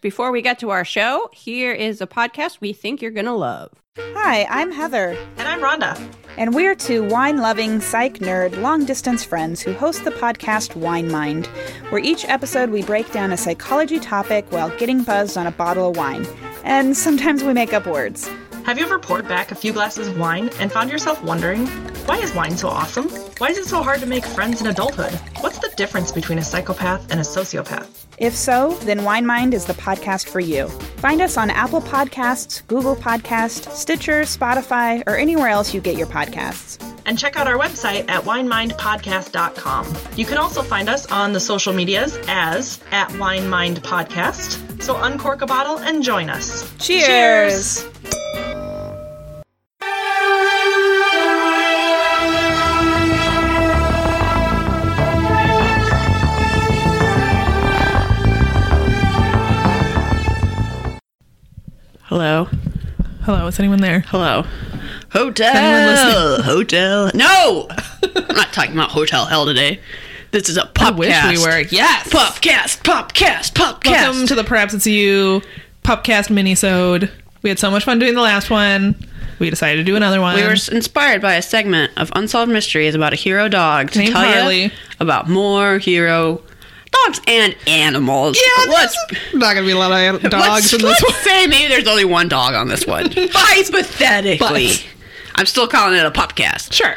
Before we get to our show, here is a podcast we think you're going to love. Hi, I'm Heather, And I'm Rhonda. and we're two wine loving, psych nerd, long distance friends who host the podcast Wine Mind, where each episode we break down a psychology topic while getting buzzed on a bottle of wine. And sometimes we make up words. Have you ever poured back a few glasses of wine and found yourself wondering, why is wine so awesome? Why is it so hard to make friends in adulthood? What's the difference between a psychopath and a sociopath? If so, then Wine Mind is the podcast for you. Find us on Apple Podcasts, Google Podcasts, Stitcher, Spotify, or anywhere else you get your podcasts. And check out our website at winemindpodcast.com. You can also find us on the social medias as at WineMind Podcast. So uncork a bottle and join us. Cheers! Hello. Hello, is anyone there? Hello. Hotel. Hotel. No! I'm not talking about Hotel Hell today. This is a I podcast. wish we were. Yes. Popcast, popcast, popcast. Welcome to the Perhaps It's You Pupcast minisode. We had so much fun doing the last one. We decided to do another one. We were inspired by a segment of Unsolved Mysteries about a hero dog to Named tell Harley. you about more hero dogs and animals. yeah, let's not gonna be a lot of dogs let's, in this let's one. say maybe there's only one dog on this one. Hypothetically, But- I'm still calling it a pupcast. Sure.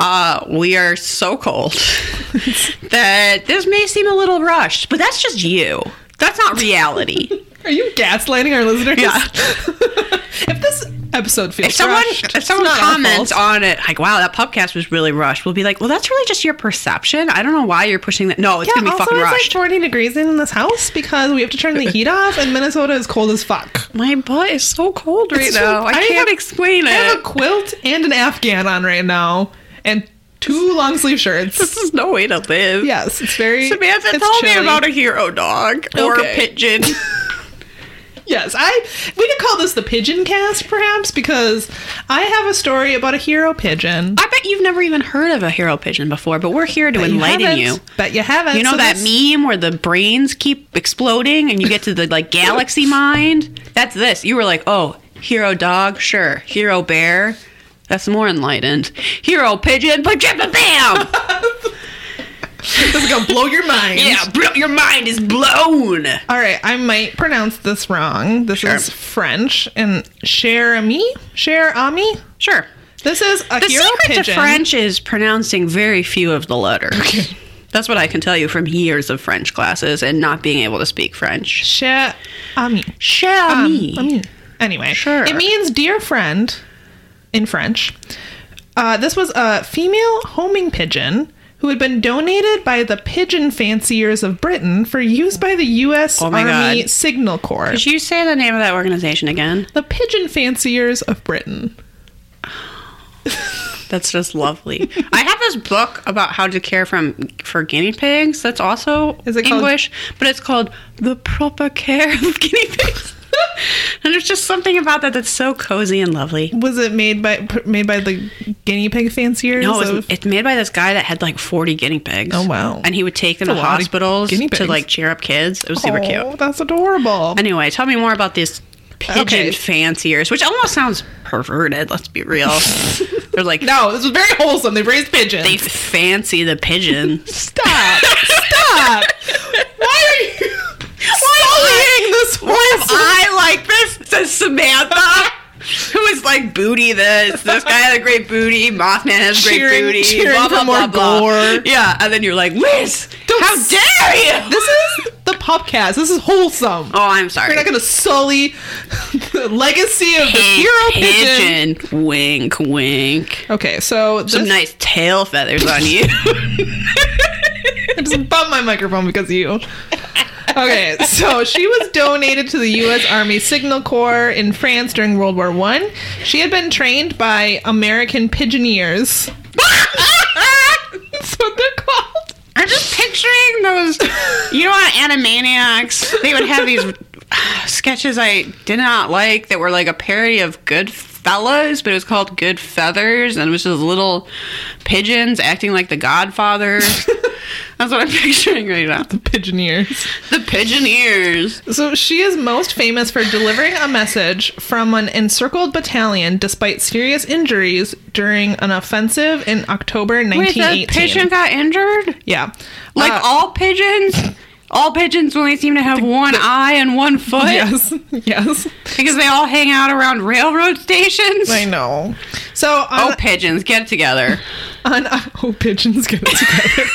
Uh, we are so cold that this may seem a little rushed, but that's just you. That's not reality. Are you gaslighting our listeners? Yeah. if this episode feels if someone rushed, if someone comments on it like wow that podcast was really rushed we'll be like well that's really just your perception i don't know why you're pushing that no it's yeah, gonna be also fucking it's rushed like 40 degrees in this house because we have to turn the heat off, and Minnesota is cold as fuck. my butt is so cold right It's so- now i, I can't have- explain it I have a quilt and an Afghan on right now, and two long sleeve shirts. this is no way to live Yes, it's very. samantha it's tell me chilly. about a hero dog or Okay. a pigeon Yes, I. We could call this the pigeon cast, perhaps, because I have a story about a hero pigeon. i bet you've never even heard of a hero pigeon before but we're here to you enlighten haven't. you But you haven't. You know So that this- meme where the brains keep exploding and you get to the like galaxy mind? That's this. You were like, oh, hero dog, sure. Hero bear, that's more enlightened. Hero pigeon, but bam! This is gonna blow your mind. yeah, bro, your mind is blown. All right, I might pronounce this wrong. This Sure. is French and cher ami, cher ami. Sure. This is a The secret pigeon. to French is pronouncing very few of the letters. Okay. That's what I can tell you from years of French classes and not being able to speak French. Cher ami. Cher ami. ami. Anyway, Sure. It means dear friend in French. Uh, this was a female homing pigeon who had been donated by the pigeon fanciers of Britain for use by the U.S. Oh Army God. Signal Corps. Could you say the name of that organization again? the pigeon fanciers of Britain. That's just lovely. I have this book about how to care from for guinea pigs. That's also Is it called- English, but it's called The Proper Care of Guinea Pigs. and there's just something about that that's so cozy and lovely. Was it made by made by the guinea pig fanciers? No, it's, of- it's made by this guy that had like 40 guinea pigs. Oh, wow. And he would take them That's to a lot of hospitals to like cheer up kids. It was super cute. oh, cute. That's adorable. Anyway, tell me more about this pigeon Okay. fanciers, which almost sounds perverted. Let's be real. They're like no, this was very wholesome. They raised pigeons. they fancy the pigeon. Stop! Stop! Why are you sullying this if? I like this? Says Samantha. Who is like booty this? This guy had a great booty. Mothman has great Cheering- booty. cheering blah, for blah, more blah, blah. gore. Yeah, and then you're like, Liz, how s- dare you? This is the podcast. This is wholesome. oh, I'm sorry. You're not to sully the legacy of the hero pigeon. pigeon. Wink, wink. Okay, so Some this, nice tail feathers on you. I just bumped my microphone because of you. Okay, so she was donated to the U.S. Army Signal Corps in France during World War One. She had been trained by American pigeoneers. That's what they're called. I'm just picturing those. You know, on Animaniacs, they would have these sketches I did not like that were like a parody of Good Goodfellas, but it was called Good Feathers, and it was just little pigeons acting like the Godfather. That's what I'm picturing right now. The Pigeoneers. The Pigeoneers. So she is most famous for delivering a message from an encircled battalion despite serious injuries during an offensive in October Wait, the pigeon got injured? yeah. Like Uh, all pigeons? All pigeons only seem to have one eye and one foot Yes. Yes. because they all hang out around railroad stations. I know. So on, oh, pigeons, get together. on oh pigeons get it together.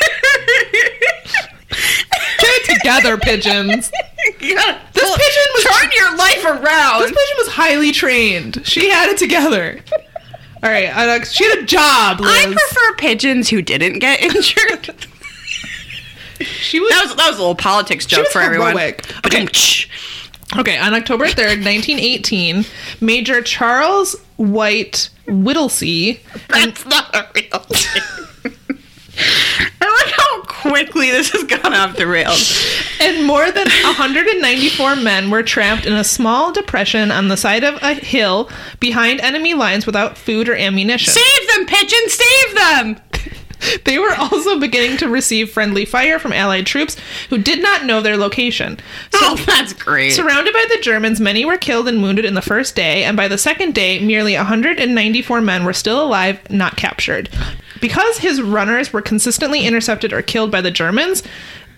get together, pigeons. This pigeon was turn your life around. This pigeon was highly trained. She had it together. All right, uh, she had a job. Liz. I prefer pigeons who didn't get injured. she was that was that was a little politics joke for everyone. heroic. Okay. Okay, on October 3rd, 1918, Major Charles White Whittlesey That's not a real thing. I like how quickly this has gone off the rails. and more than 194 men were trapped in a small depression on the side of a hill behind enemy lines without food or ammunition. Save them, pigeons! Save them! They were also beginning to receive friendly fire from Allied troops who did not know their location. Oh, that's great. Surrounded by the Germans, many were killed and wounded in the first day, and by the second day, merely 194 men were still alive, not captured. Because his runners were consistently intercepted or killed by the Germans,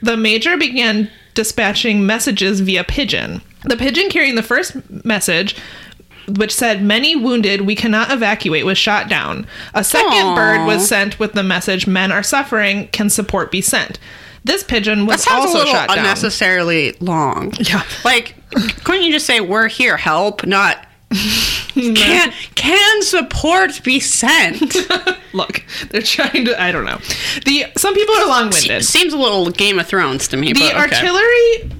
the major began dispatching messages via pigeon. The pigeon carrying the first message which said many wounded we cannot evacuate was shot down a second Aw. bird was sent with the message men are suffering can support be sent this pigeon was also a little shot down unnecessarily long. Yeah. Like, couldn't you just say, we're here, help, not. Can can support be sent? Look, they're trying to. I don't know. The some people are long-winded. Seems a little Game of Thrones to me. The but okay. artillery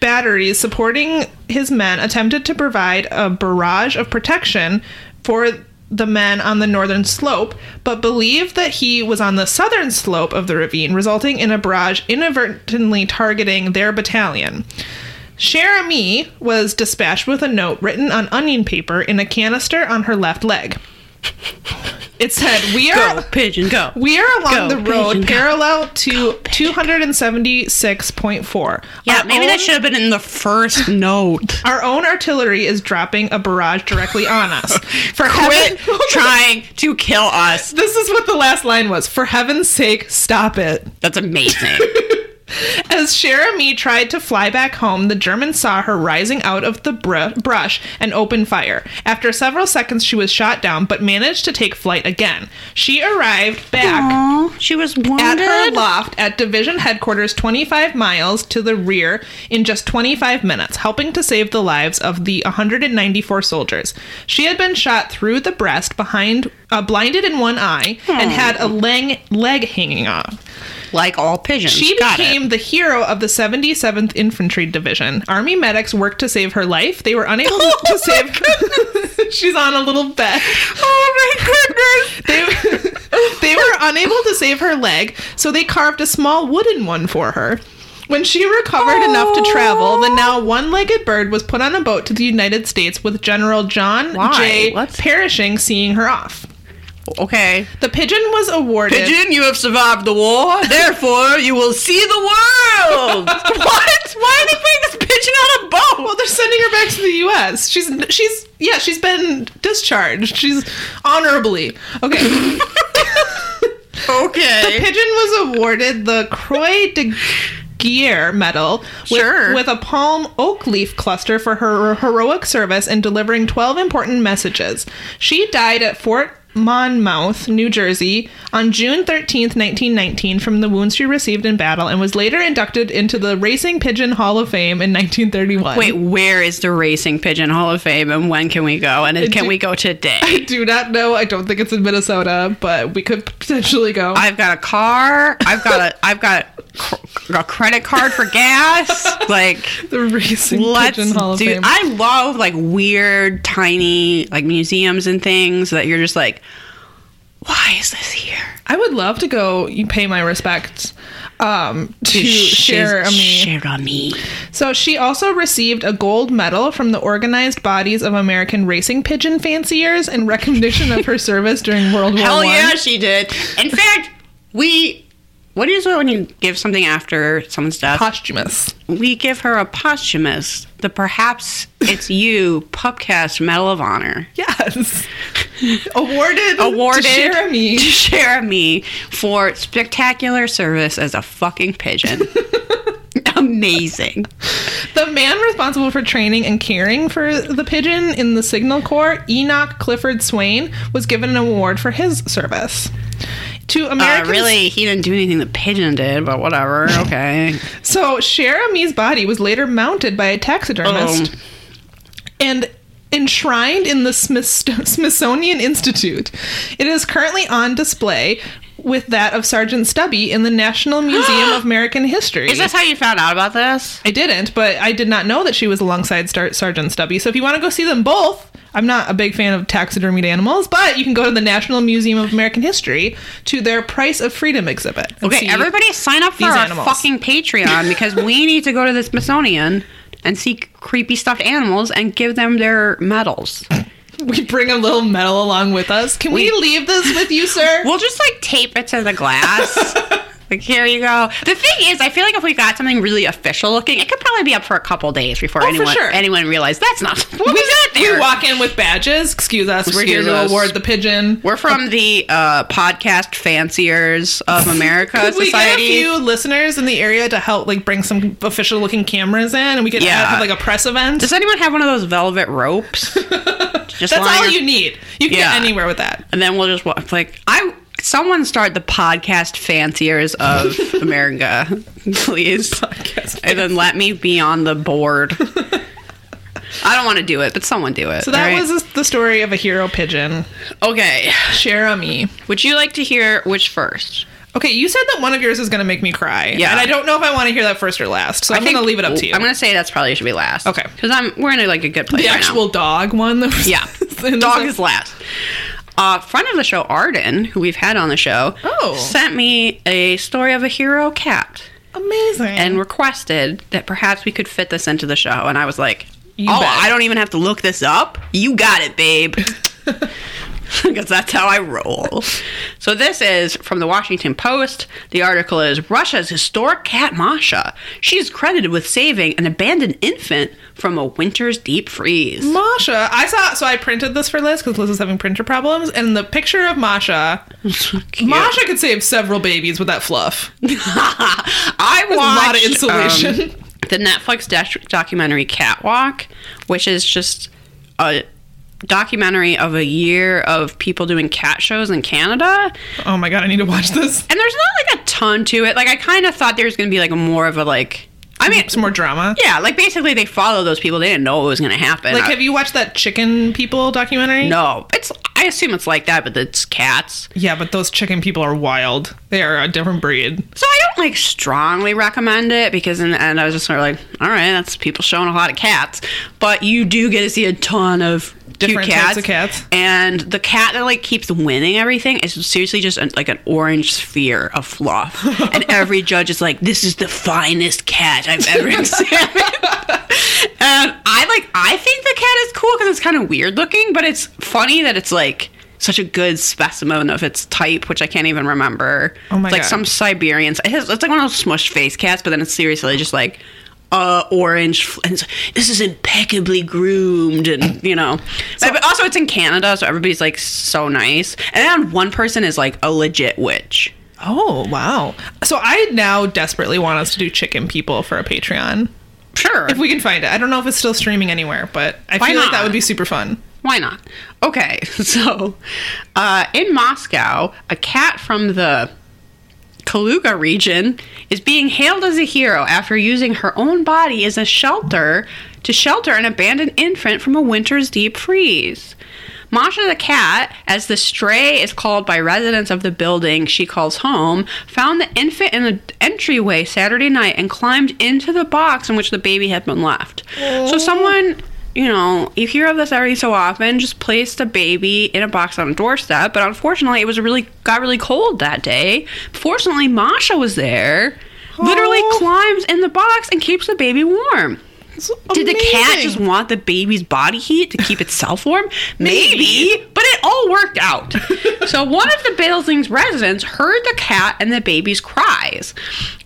batteries supporting his men attempted to provide a barrage of protection for the men on the northern slope, but believed that he was on the southern slope of the ravine, resulting in a barrage inadvertently targeting their battalion. Cher Ami was dispatched with a note written on onion paper in a canister on her left leg. It said, "We are Go, pigeon, go. we are along Go, the road pigeon, parallel to 276.4. Yeah, Our maybe own- that should have been in the first note. Our own artillery is dropping a barrage directly on us. For Quit heaven- trying to kill us. This is what the last line was. For heaven's sake, stop it. That's amazing. As Cher Ami tried to fly back home, the Germans saw her rising out of the br- brush and opened fire. After several seconds, she was shot down, but managed to take flight again. She arrived back. Aw, she was wounded. at her loft at division headquarters 25 miles to the rear in just 25 minutes, helping to save the lives of the 194 soldiers. She had been shot through the breast behind, uh, blinded in one eye, and had a leg, leg hanging off. like all pigeons. She Got it. became the hero of the 77th Infantry Division. Army medics worked to save her life. They were unable to save. her. She's on a little bed. Oh my goodness. They, they were unable to save her leg, so they carved a small wooden one for her. When she recovered enough to travel, the now one legged bird was put on a boat to the United States with General John Why? J. What's- Pershing seeing her off. Okay. The pigeon was awarded. Pigeon, you have survived the war. Therefore, you will see the world. what? Why did they bring this pigeon on a boat? Well, they're sending her back to the U.S. She's she's yeah, she's been discharged. She's honorably okay. okay. The pigeon was awarded the Croix de Guerre Medal with, Sure. with a palm oak leaf cluster for her heroic service in delivering 12 important messages. She died at Fort Monmouth, New Jersey, on June 13th, 1919, from the wounds she received in battle, and was later inducted into the Racing Pigeon Hall of Fame in 1931. Wait, where is the Racing Pigeon Hall of Fame and when can we go? And can do- we go today? I do not know. I don't think it's in Minnesota, but we could potentially go. I've got a car. I've got a I've got a credit card for gas. Like the Racing let's Pigeon Hall of do Fame. I love like weird tiny like museums and things that you're just like why is this here? I would love to go you pay my respects. um, to Cher Ami. Share a me. So she also received a gold medal from the organized bodies of American racing pigeon fanciers in recognition of her service during World War Hell One. yeah, she did. In fact, we. What is it when you give something after someone's death? Posthumous. we give her a posthumous, the perhaps it's you Pupcast Medal of Honor. Yes. Awarded. Awarded to Jeremy. to Jeremy for spectacular service as a fucking pigeon. Amazing. The man responsible for training and caring for the pigeon in the Signal Corps, Enoch Clifford Swain, was given an award for his service. To Uh, really, he didn't do anything the pigeon did, but whatever. Okay. So Cher Ami's body was later mounted by a taxidermist Oh. and enshrined in the Smith- Smithsonian Institute. It is currently on display with that of Sergeant Stubby in the National Museum of American History. Is this how you found out about this? I didn't, but I did not know that she was alongside Star- Sergeant Stubby. So if you want to go see them both, I'm not a big fan of taxidermied animals, but you can go to the National Museum of American History to their Price of Freedom exhibit. Okay, everybody sign up for our animals. fucking Patreon because we need to go to the Smithsonian and see creepy stuffed animals and give them their medals. We bring a little medal along with us. Can we, We- leave this with you, sir? We'll just like tape it to the glass. like here you go. The thing is, I feel like if we got something really official looking, it could probably be up for a couple days before Oh, anyone sure. anyone realized that's not what we, got we walk in with badges. Excuse us. We're here Excuse to us. award the pigeon. We're from the uh, podcast fanciers of America Could we get a Society. few listeners in the area to help, like, bring some official looking cameras in, and we could Yeah. have like a press event? Does anyone have one of those velvet ropes? just That's all on- you need. You can Yeah. get anywhere with that. and then we'll just walk like I. Someone start the podcast fanciers of America, please. Podcast and then let me be on the board. I don't want to do it, but someone do it. So that right? was the story of a hero pigeon. okay. Cher Ami. Would you like to hear which first? Okay, you said that one of yours is going to make me cry. Yeah. And I don't know if I want to hear that first or last. So I'm going to leave it up to you. I'm gonna say that's probably should be last. Okay. Because I'm we're in a, like a good place the right actual now. dog one. That was Yeah. the Dog is last. Uh, friend of the show, Arden, who we've had on the show, Oh. sent me a story of a hero cat amazing. and requested that perhaps we could fit this into the show. And I was like, You "Oh, bet. I don't even have to look this up. You got it, babe." Because that's how I roll. So this is from the Washington Post. The article is Russia's historic cat Masha. She's credited with saving an abandoned infant from a winter's deep freeze. Masha, I saw. So I printed this for Liz because Liz was having printer problems, and the picture of Masha, Cute. Masha could save several babies with that fluff. I a watched lot of insulation. um, the Netflix documentary Catwalk, which is just a documentary of a year of people doing cat shows in Canada. Oh my god, I need to watch this. And there's not like a ton to it. Like I kind of thought there was going to be like a more of a like I mean Some more drama. yeah, like basically they follow those people. They didn't know what was going to happen. Like, I- have you watched that chicken people documentary? no, it's I assume it's like that, but it's cats. Yeah, but those chicken people are wild. They are a different breed. So I don't like strongly recommend it because in the end I was just sort of like, all right, that's people showing a lot of cats, but you do get to see a ton of Different cute types cats. of cats. And the cat that like keeps winning everything is seriously just an, like an orange sphere of fluff, and every judge is like, this is the finest cat I've ever examined. and I like I think the cat is cool because it's kind of weird looking, but it's funny that it's like such a good specimen of its type, which I can't even remember. Oh my it's like God. some Siberians. It has, it's like one of those smushed face cats, but then it's seriously just like uh orange and this is impeccably groomed and you know but, but also it's in canada so everybody's like so nice and one person is like a legit witch Oh wow! So I now desperately want us to do chicken people for a Patreon sure if we can find it. I don't know if it's still streaming anywhere, but I Why feel like that would be super fun. Why not? Okay, so uh, in Moscow, a cat from the Kaluga region is being hailed as a hero after using her own body as a shelter to shelter an abandoned infant from a winter's deep freeze. Masha the cat, as the stray is called by residents of the building she calls home, found the infant in the entryway Saturday night and climbed into the box in which the baby had been left. So someone you know, you hear of this every so often. Just placed a baby in a box on a doorstep, but unfortunately, it was really got really cold that day. Fortunately, Masha was there. Literally climbs in the box and keeps the baby warm. It's Did the cat just want the baby's body heat to keep itself warm? Maybe, but it all worked out. so one of the building's residents heard the cat and the baby's cries.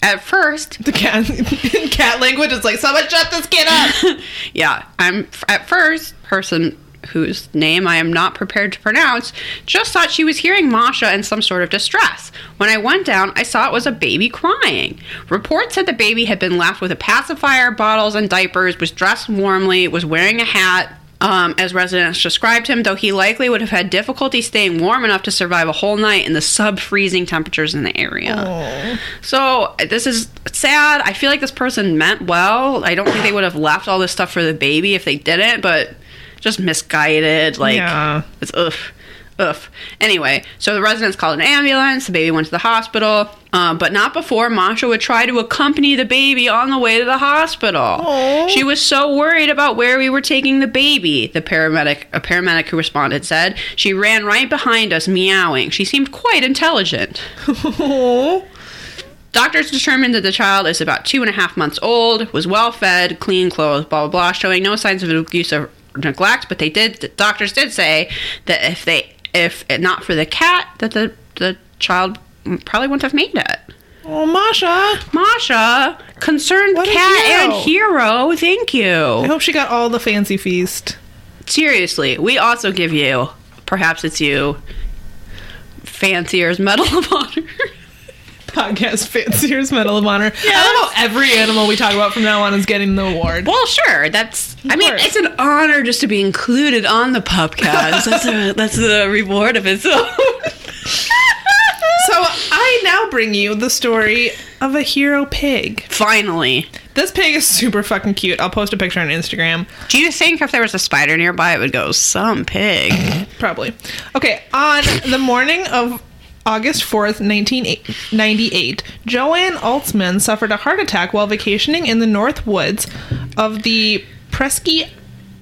At first, the cat in cat language? is like someone shut this kid up. yeah, I'm at first person whose name I am not prepared to pronounce just thought she was hearing Masha in some sort of distress. When I went down, I saw it was a baby crying. Reports said the baby had been left with a pacifier, bottles, and diapers, was dressed warmly, was wearing a hat. Um, as residents described him, though he likely would have had difficulty staying warm enough to survive a whole night in the sub freezing temperatures in the area. So this is sad. I feel like this person meant well. I don't think they would have left all this stuff for the baby if they didn't, but just misguided. Like Yeah. it's ugh. Ugh. Anyway, so the residents called an ambulance. The baby went to the hospital, um, but not before Masha would try to accompany the baby on the way to the hospital. Aw. She was so worried about where we were taking the baby. The paramedic, a paramedic who responded, said she ran right behind us, meowing. She seemed quite intelligent. Doctors determined that the child is about two and a half months old, was well fed, clean clothes, blah blah blah, showing no signs of abuse or neglect. But they did, the doctors did say that if they, if it not for the cat, that the the child probably wouldn't have made it. Oh, Masha. Masha, concerned What cat and hero, thank you. I hope she got all the fancy feast. Seriously, we also give you, perhaps it's you, fancier's Medal of Honor. Podcast fancier's Medal of Honor. I love how every animal we talk about from now on is getting the award. Well, sure. That's. I mean, course. it's an honor just to be included on the podcast. that's a, that's the reward of it. So, So I now bring you the story of a hero pig. finally, This pig is super fucking cute. I'll post a picture on Instagram. do you think if there was a spider nearby, it would go some pig? Probably. Okay, on the morning of August 4th, 1998, Joanne Altman suffered a heart attack while vacationing in the North Woods of the Presque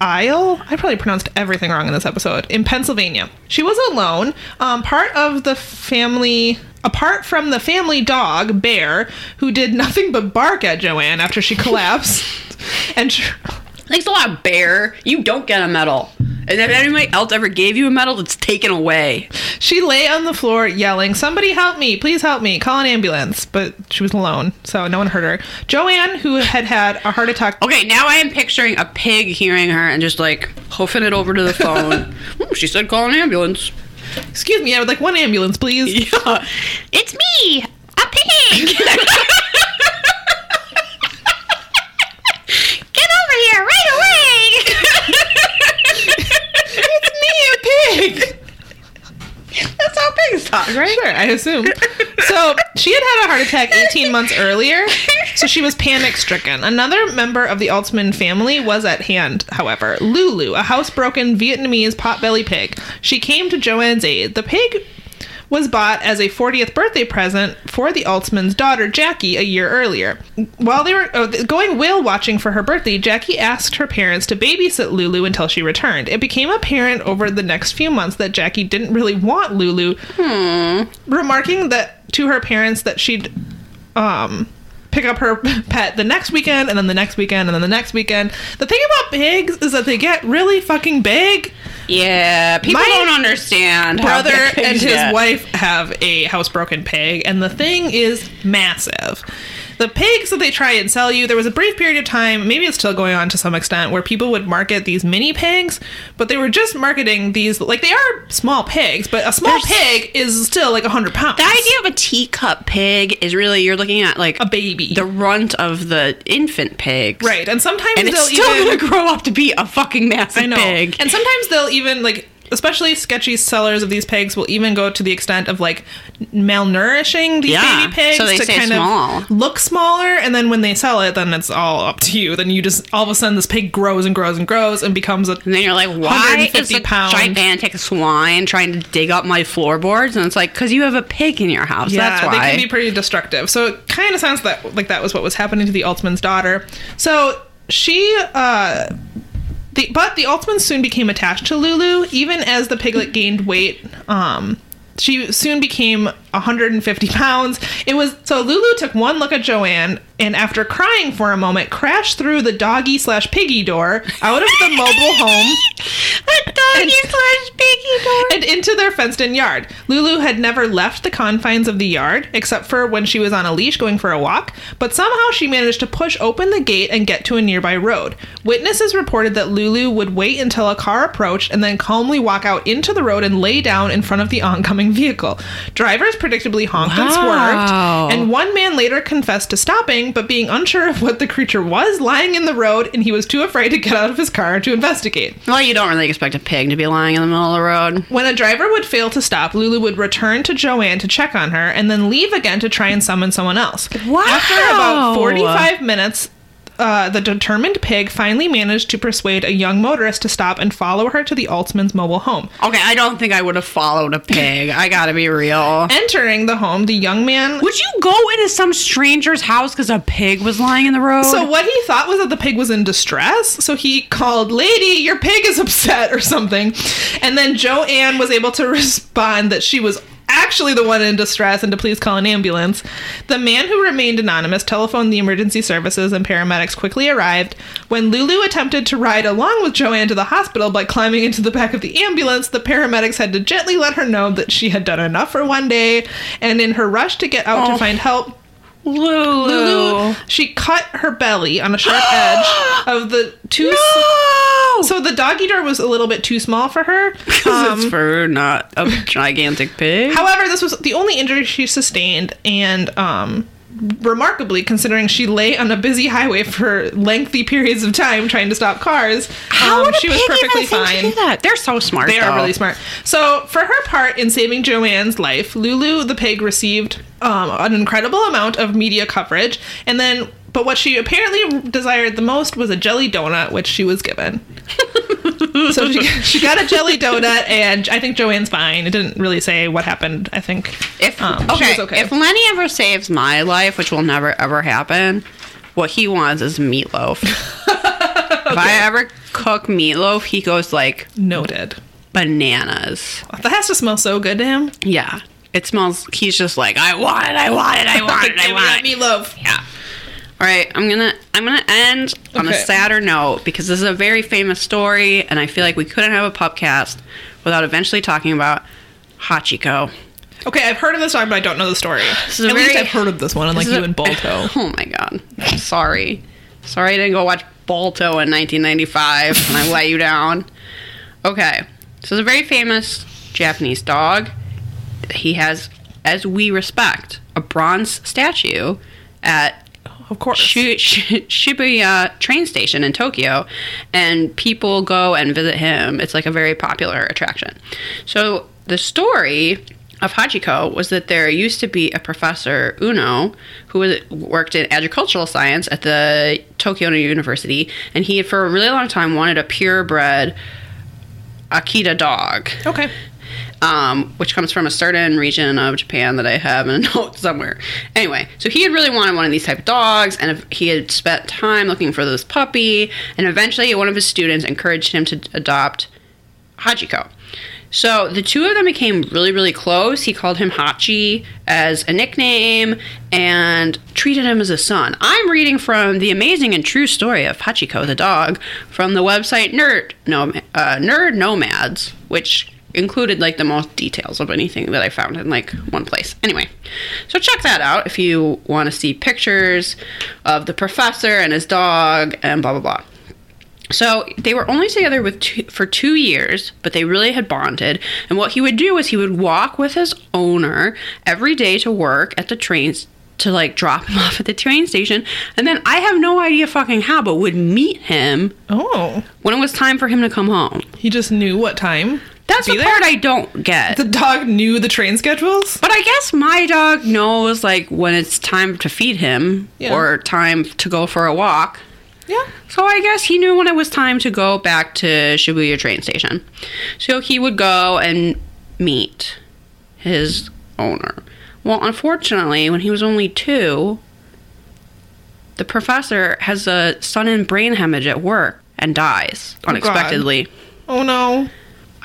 Isle. I probably pronounced everything wrong in this episode. In Pennsylvania. She was alone. Um, part of the family. Apart from the family dog, Bear, who did nothing but bark at Joanne after she collapsed. and tr- Thanks a lot, Bear. You don't get a medal. And if anybody else ever gave you a medal, it's taken away. She lay on the floor yelling, Somebody help me! Please help me! Call an ambulance. But she was alone, so no one heard her. Joanne, who had had a heart attack. Okay, now I am picturing a pig hearing her and just like hoofing it over to the phone. Hmm, she said, "Call an ambulance." Excuse me, I would like one ambulance, please. Yeah. It's me, a pig. Get over here right away. it's me, a pig! That's how pigs talk, right? Sure, I assume. So she had had a heart attack 18 months earlier, so she was panic stricken. Another member of the Altman family was at hand, however. Lulu, a housebroken Vietnamese potbelly pig. She came to Joanne's aid. The pig was bought as a 40th birthday present for the Altman's daughter, Jackie, a year earlier. While they were oh, going whale watching for her birthday, Jackie asked her parents to babysit Lulu until she returned. It became apparent over the next few months that Jackie didn't really want Lulu, remarking that to her parents that she'd um pick up her pet the next weekend and then the next weekend and then the next weekend. The thing about pigs is that they get really fucking big. Yeah, people My don't understand. how Brother and his get. wife have a housebroken pig and the thing is massive. The pigs that they try and sell you, there was a brief period of time, maybe it's still going on to some extent, where people would market these mini pigs, but they were just marketing these like they are small pigs, but a small There's- pig is still like hundred pounds. The idea of a teacup pig is really you're looking at like a baby. the runt of the infant pigs, Right, and sometimes And they'll it's still even gonna grow up to be a fucking massive I know, pig. and sometimes they'll even like, especially sketchy sellers of these pigs will even go to the extent of like malnourishing these Yeah, baby pigs so to kind small. of look smaller, and then when they sell it, then it's all up to you. Then you just all of a sudden this pig grows and grows and grows and becomes a And then you're like, why is 150 a pound. gigantic swine trying to dig up my floorboards? And it's like, because you have a pig in your house. Yeah, That's why. they can be pretty destructive. So it kind of sounds that like that was what was happening to the Altman's daughter. So she uh The, but the Altmans soon became attached to Lulu, even as the piglet gained weight. Um, she soon became 150 pounds. It was so Lulu took one look at Joanne and, after crying for a moment, crashed through the doggy slash piggy door out of the mobile home doggy slash piggy door. and into their fenced in yard. Lulu had never left the confines of the yard, except for when she was on a leash going for a walk, but somehow she managed to push open the gate and get to a nearby road. Witnesses reported that Lulu would wait until a car approached and then calmly walk out into the road and lay down in front of the oncoming vehicle. Drivers predictably honked and swerved, and one man later confessed to stopping, but being unsure of what the creature was lying in the road, and he was too afraid to get out of his car to investigate. Well, you don't really expect a pig to be lying in the middle of the road. When a driver would fail to stop, Lulu would return to Joanne to check on her and then leave again to try and summon someone else. Wow. After about 45 minutes, uh, the determined pig finally managed to persuade a young motorist to stop and follow her to the Altman's mobile home. Okay, I don't think I would have followed a pig. I gotta be real. Entering the home, the young man. Would you go into some stranger's house because a pig was lying in the road? So what he thought was that the pig was in distress, so he called, "Lady, your pig is upset" or something. And then Joanne was able to respond that she was actually the one in distress and to please call an ambulance. The man who remained anonymous telephoned the emergency services and paramedics quickly arrived. When Lulu attempted to ride along with Joanne to the hospital by climbing into the back of the ambulance, the paramedics had to gently let her know that she had done enough for one day, and in her rush to get out Oh. to find help, Lulu. Lulu, she cut her belly on a sharp edge of the too. No! So the doggy door was a little bit too small for her. Because it's Um, for not a gigantic pig. however, this was the only injury she sustained, and um, remarkably, considering she lay on a busy highway for lengthy periods of time trying to stop cars, How um, she was perfectly fine. do that? They're so smart. They are really smart. So, for her part in saving Joanne's life, Lulu the pig received um, an incredible amount of media coverage, and then, but what she apparently desired the most was a jelly donut, which she was given. so she, she got a jelly donut, and I think Joanne's fine. It didn't really say what happened. I think If um, she okay, was okay. if Lenny ever saves my life, which will never ever happen, what he wants is meatloaf. If I ever cook meatloaf, he goes like Noted. bananas. That has to smell so good to him. Yeah, it smells. He's just like, I want it, I want it, I want it, I Give me that want it. meatloaf. Yeah. All right, I'm gonna I'm gonna end on a sadder note because this is a very famous story, and I feel like we couldn't have a pupcast without eventually talking about Hachiko. Okay, I've heard of this song, but I don't know the story. is At least I've heard of this one, unlike This you a- and Balto. Oh my god. Sorry. Sorry I didn't go watch Balto in 1995 and I let you down. Okay. So it's a very famous Japanese dog. He has, as we respect, a bronze statue at Of course. Shi- Shi- Shibuya train station in Tokyo, and people go and visit him. It's like a very popular attraction. So the story of Hachiko was that there used to be a professor Ueno who was, worked in agricultural science at the Tokyo University, and he had for a really long time wanted a purebred Akita dog Okay. Um, which comes from a certain region of Japan that I have in a note somewhere. Anyway, so he had really wanted one of these type of dogs, and he had spent time looking for this puppy, and eventually one of his students encouraged him to adopt Hachiko. So the two of them became really, really close. He called him Hachi as a nickname and treated him as a son. I'm reading from the amazing and true story of Hachiko the dog from the website Nerd Nom- uh, Nerd Nomads, which included like the most details of anything that I found in like one place. Anyway, so check that out if you want to see pictures of the professor and his dog and blah blah blah. So they were only together with two, for two years, but they really had bonded. And what he would do is he would walk with his owner every day to work at the trains to like drop him off at the train station, and then I have no idea fucking how, but would meet him Oh. when it was time for him to come home. He just knew what time. That's the be part? I don't get. The dog knew the train schedules. But I guess my dog knows like when it's time to feed him Yeah. or time to go for a walk. Yeah. So I guess he knew when it was time to go back to Shibuya train station. So he would go and meet his owner. Well, unfortunately, when he was only two, the professor has a sudden brain hemorrhage at work and dies oh, unexpectedly. Oh no.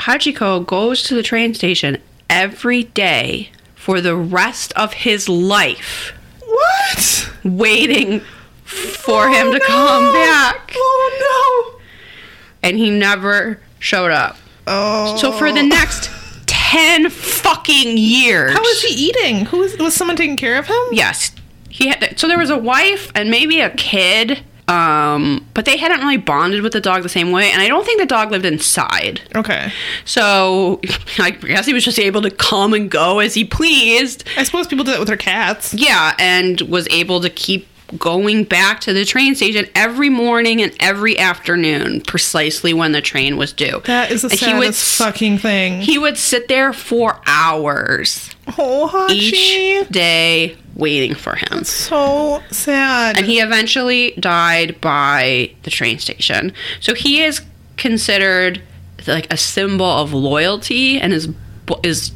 Hachiko goes to the train station every day for the rest of his life, What? waiting for him Oh, to no. come back. Oh no. And he never showed up. Oh. So for the oh. next 10 fucking years. How was he eating? Who was was someone taking care of him? Yes. He had so there was a wife and maybe a kid. Um, but they hadn't really bonded with the dog the same way, and I don't think the dog lived inside. Okay. So I guess he was just able to come and go as he pleased. I suppose people do that with their cats. Yeah, and was able to keep going back to the train station every morning and every afternoon, precisely when the train was due. That is the And saddest would fucking thing. he would sit there for hours oh, Hachi. each day waiting for him. So sad. And he eventually died by the train station. So he is considered like a symbol of loyalty and is is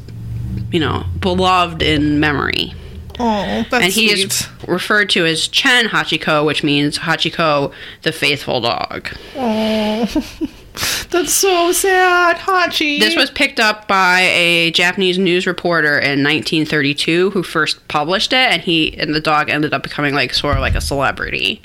you know beloved in memory. Oh, that's and he sweet. is referred to as Chen Hachiko, which means Hachiko, the faithful dog. Oh, that's so sad, Hachi. This was picked up by a Japanese news reporter in 1932 who first published it, and he and the dog ended up becoming like sort of like a celebrity.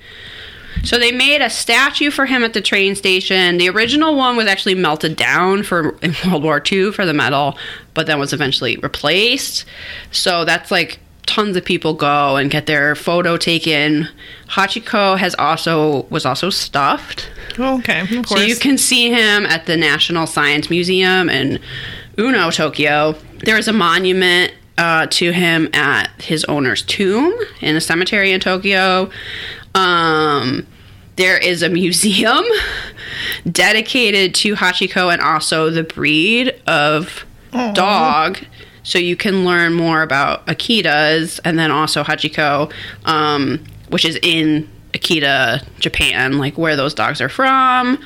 So they made a statue for him at the train station. The original one was actually melted down for in World War II for the medal, but then was eventually replaced. So that's like tons of people go and get their photo taken. Hachiko has also was also stuffed. Oh, okay, of So you can see him at the National Science Museum in Ueno, Tokyo. There is a monument uh, to him at his owner's tomb in a cemetery in Tokyo. Um, there is a museum dedicated to Hachiko and also the breed of dog. So you can learn more about Akitas and then also Hachiko, um, which is in Akita, Japan, like where those dogs are from.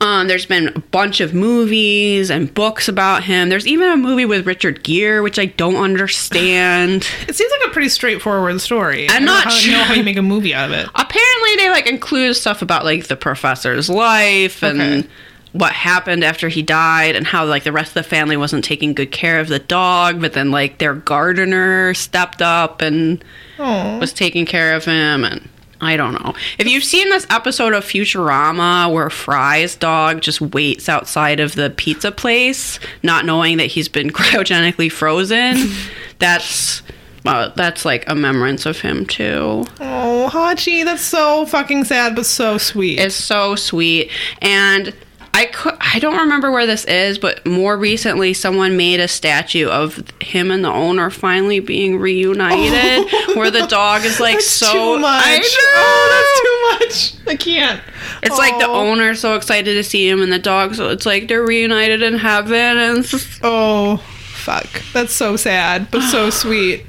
Um, there's been a bunch of movies and books about him. There's even a movie with Richard Gere, which I don't understand. it seems like a pretty straightforward story. I'm not sure. know how you make a movie out of it. Apparently, they like include stuff about like the professor's life and Okay. What happened after he died, and how like the rest of the family wasn't taking good care of the dog, but then like their gardener stepped up and Oh, was taking care of him and I don't know. If you've seen this episode of Futurama where Fry's dog just waits outside of the pizza place, not knowing that he's been cryogenically frozen, that's uh, that's like a remembrance of him too. oh, Hachi, that's so fucking sad, but so sweet. It's so sweet and I could, I don't remember where this is, but more recently, someone made a statue of him and the owner finally being reunited, oh. where the dog is like that's so. too much. I Oh, that's too much. I can't. It's like the oh. owner so excited to see him and the dog, so it's like they're reunited in heaven and just Oh, fuck. That's so sad, but so sweet.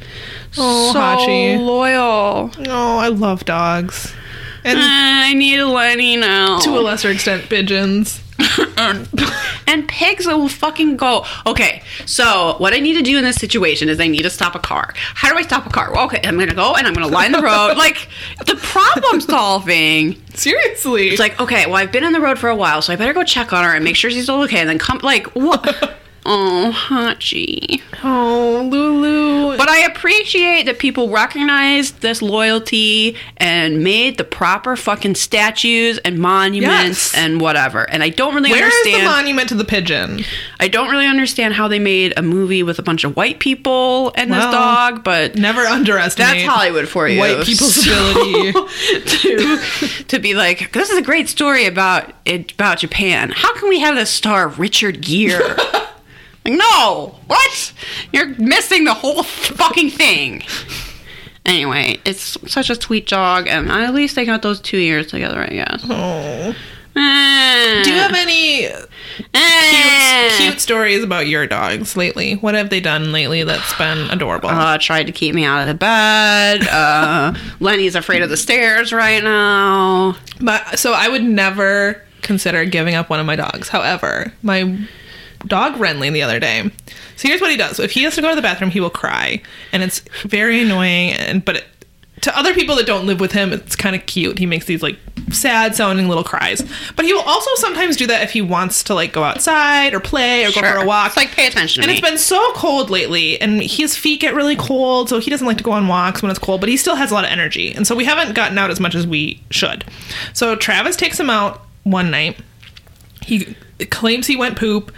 Oh, so Hachi. loyal. Oh, I love dogs. And I need Lenny now. to a lesser extent, pigeons. and pigs will fucking go. Okay, so what I need to do in this situation is I need to stop a car. How do I stop a car? Well, okay, I'm gonna go and I'm gonna line the road. like the problem solving. Seriously. It's like, okay, well, I've been in the road for a while, so I better go check on her and make sure she's still okay, and then come. Like, what? oh, Hachi. oh, Lulu. But I appreciate that people recognized this loyalty and made the proper fucking statues and monuments Yes. and whatever. And I don't really understand. Where is the monument to the pigeon? I don't really understand how they made a movie with a bunch of white people and Well, this dog, but Never underestimate. that's Hollywood for you. White people's ability. to to be like, this is a great story about it, about Japan. How can we have the star Richard Gere? like, no, what? You're missing the whole fucking thing. Anyway, it's such a sweet dog, and at least they got those two years together, I guess. Oh. Eh. Do you have any Eh. cute, cute stories about your dogs lately? What have they done lately that's been adorable? uh, tried to keep me out of the bed. Uh, Lenny's afraid of the stairs right now. but so I would never consider giving up one of my dogs. However, my dog Renly the other day. So here's what he does. If he has to go to the bathroom, he will cry, and it's very annoying. And but it, to other people that don't live with him, it's kind of cute. He makes these like sad sounding little cries. But he will also sometimes do that if he wants to like go outside or play or go for a walk. It's like, pay attention And me. it's been so cold lately, and his feet get really cold, so he doesn't like to go on walks when it's cold, but he still has a lot of energy. And so we haven't gotten out as much as we should. So Travis takes him out one night. He claims he went poop.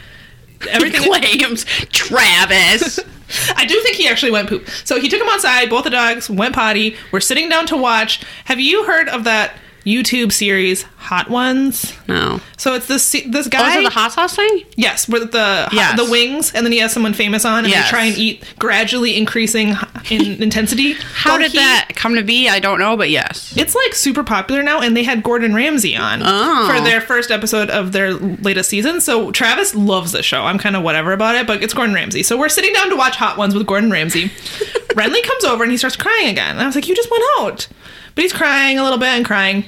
Everything claims Travis. I do think he actually went poop. So he took him outside. Both the dogs went potty. We're sitting down to watch. Have you heard of that YouTube series Hot Ones? no. So it's this this Oh, guy. is it the hot sauce thing? yes, with the Yes. the wings, and then he has someone famous on, and Yes. they try and eat gradually increasing in intensity. How Well, did he- that come to be? I don't know, but yes. It's like super popular now, and they had Gordon Ramsay on Oh. for their first episode of their latest season. So Travis loves the show. I'm kind of whatever about it, but it's Gordon Ramsay. So we're sitting down to watch Hot Ones with Gordon Ramsay. Renly comes over and he starts crying again. And I was like, "You just went out," but he's crying a little bit and crying,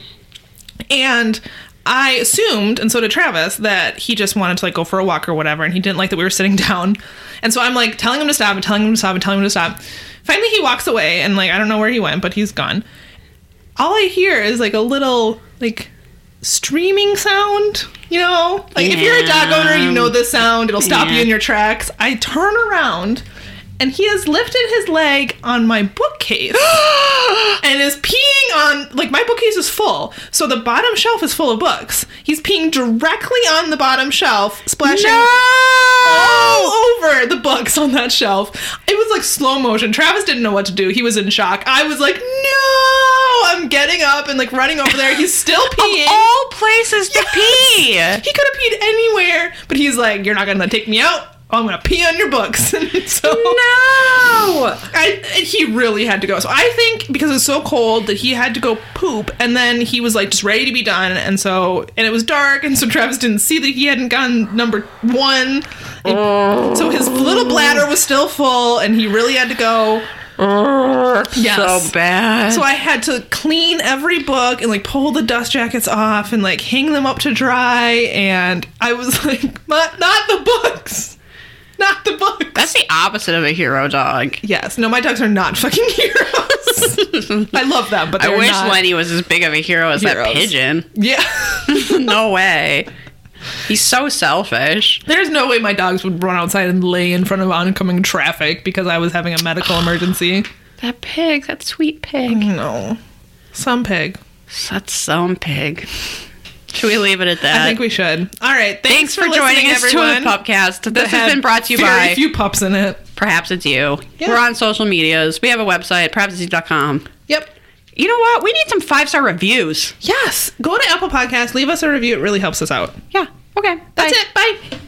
and. I assumed, and so did Travis, that he just wanted to like go for a walk or whatever, and he didn't like that we were sitting down. And so I'm like telling him to stop and telling him to stop and telling him to stop. Finally, he walks away, and like I don't know where he went, but he's gone all I hear is like a little like streaming sound. You know, like if you're a dog owner, you know this sound. It'll stop you in your tracks. I turn around, and he has lifted his leg on my bookcase and is peeing on like my bookcase is full, so the bottom shelf is full of books. He's peeing directly on the bottom shelf, splashing all over the books on that shelf. It was like slow motion. Travis didn't know what to do. He was in shock. I was like, no! I'm getting up and like running over there. He's still peeing. All places to pee. He could have peed anywhere, but he's like, you're not gonna take me out. Oh, I'm gonna pee on your books. And so No. I, and he really had to go. So I think because it was so cold that he had to go poop, and then he was like just ready to be done. And so, and it was dark, and so Travis didn't see that he hadn't gone number one. And so his little bladder was still full, and he really had to go. Yes. So bad. So I had to clean every book and like pull the dust jackets off and like hang them up to dry. And I was like, not, not the books, not the books. That's the opposite of a hero dog. Yes, no, my dogs are not fucking heroes. I love them, but I wish not. Lenny was as big of a hero as that pigeon. Yeah, no way. He's so selfish. there's no way my dogs would run outside and lay in front of oncoming traffic because I was having a medical emergency. That pig, that sweet pig. No, some pig. That's some pig. Should we leave it at that? I think we should. All right, thanks, Thanks for, joining us everyone. to the Pupcast. This has been brought to you very by a few pups in it. Perhaps It's You. Yeah. We're on social medias. We have a website, perhapsitsyou.com. Yep. You know what? We need some five star reviews. Yes. Go to Apple Podcasts. Leave us a review. It really helps us out. Yeah. Okay. That's Bye. it. Bye.